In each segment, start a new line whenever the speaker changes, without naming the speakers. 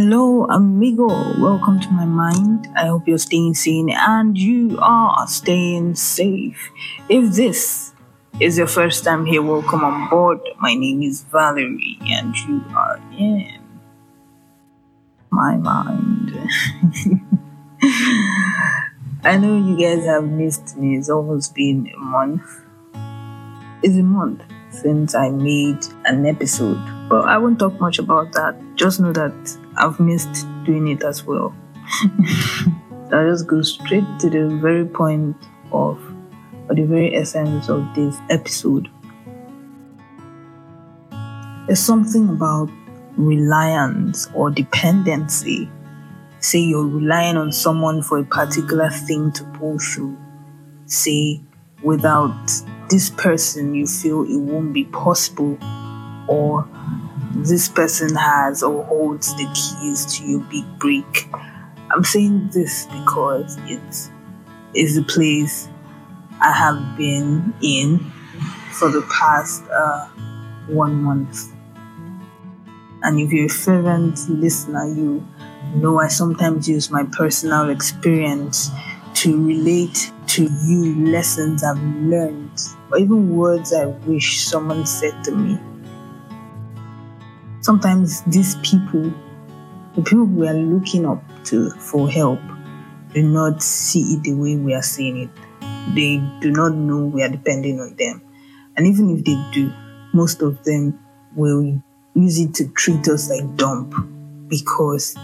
Hello, amigo. Welcome to my mind. I hope you're staying sane and you are staying safe. If this is your first time here, welcome on board. My name is Valerie and you are in my mind. I know you guys have missed me. It's almost been a month. It's a month since I made an episode, but I won't talk much about that. Just know that I've missed doing it as well. I'll just go straight to the very point of, or the very essence of this episode. There's something about reliance or dependency. Say you're relying on someone for a particular thing to pull through. Say, without this person, you feel it won't be possible, or this person has or holds the keys to your big break. I'm saying this because it is a place I have been in for the past uh, one month. And if you're a fervent listener, you know I sometimes use my personal experience to relate to you lessons I've learned, or even words I wish someone said to me sometimes these people, the people we are looking up to for help, do not see it the way we are seeing it. They do not know we are depending on them. And even if they do, most of them will use it to treat us like dump because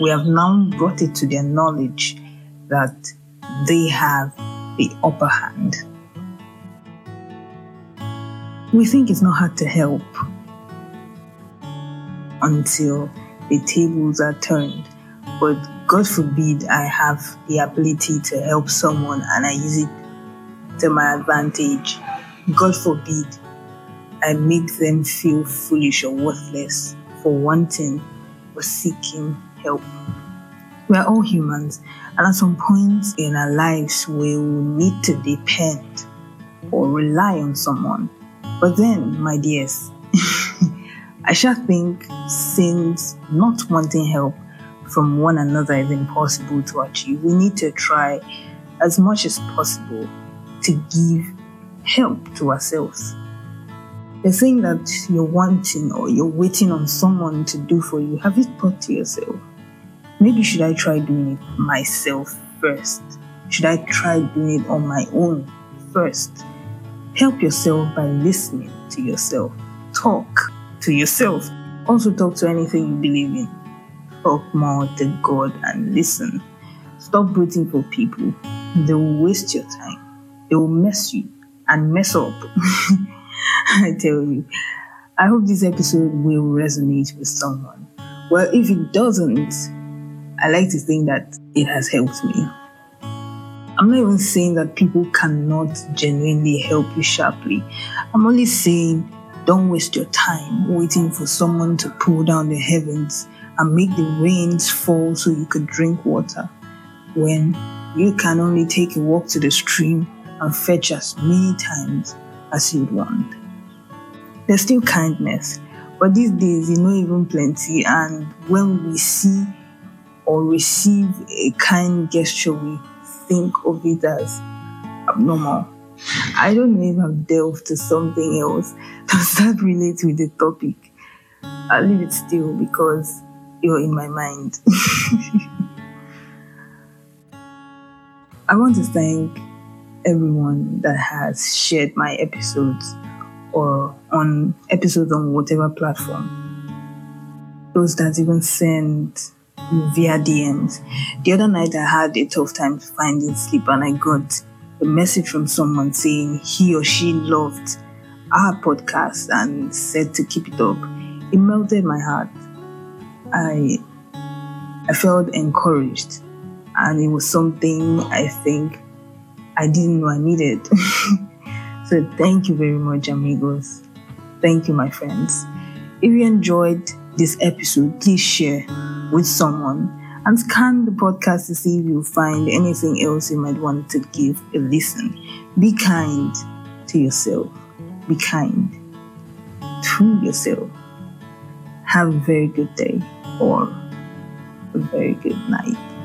we have now brought it to their knowledge that they have the upper hand. We think it's not hard to help until the tables are turned. But God forbid I have the ability to help someone and I use it to my advantage. God forbid I make them feel foolish or worthless for wanting or seeking help. We are all humans, and at some point in our lives, we will need to depend or rely on someone. But then, my dears, I shall think since not wanting help from one another is impossible to achieve, we need to try as much as possible to give help to ourselves. The thing that you're wanting or you're waiting on someone to do for you, have you thought to yourself, maybe should I try doing it myself first? Should I try doing it on my own first? Help yourself by listening to yourself. Talk to yourself. Also, talk to anything you believe in. Talk more to God and listen. Stop waiting for people. They will waste your time. They will mess you and mess up. I tell you. I hope this episode will resonate with someone. Well, if it doesn't, I like to think that it has helped me. I'm not even saying that people cannot genuinely help you sharply. I'm only saying don't waste your time waiting for someone to pull down the heavens and make the rains fall so you could drink water when you can only take a walk to the stream and fetch as many times as you'd want. There's still kindness, but these days, you know, even plenty. And when we see or receive a kind gesture, we think of it as abnormal I don't know if I've delved to something else. Does that relate with the topic? I'll leave it still because you're in my mind. I want to thank everyone that has shared my episodes or on episodes on whatever platform. Those that even send via DMs. The other night I had a tough time finding sleep and I got a message from someone saying he or she loved our podcast and said to keep it up, it melted my heart. I I felt encouraged and it was something I think I didn't know I needed. so thank you very much, amigos. Thank you, my friends. If you enjoyed this episode, please share with someone and scan the podcast to see if you find anything else you might want to give a listen. Be kind to yourself. Be kind to yourself. Have a very good day or a very good night.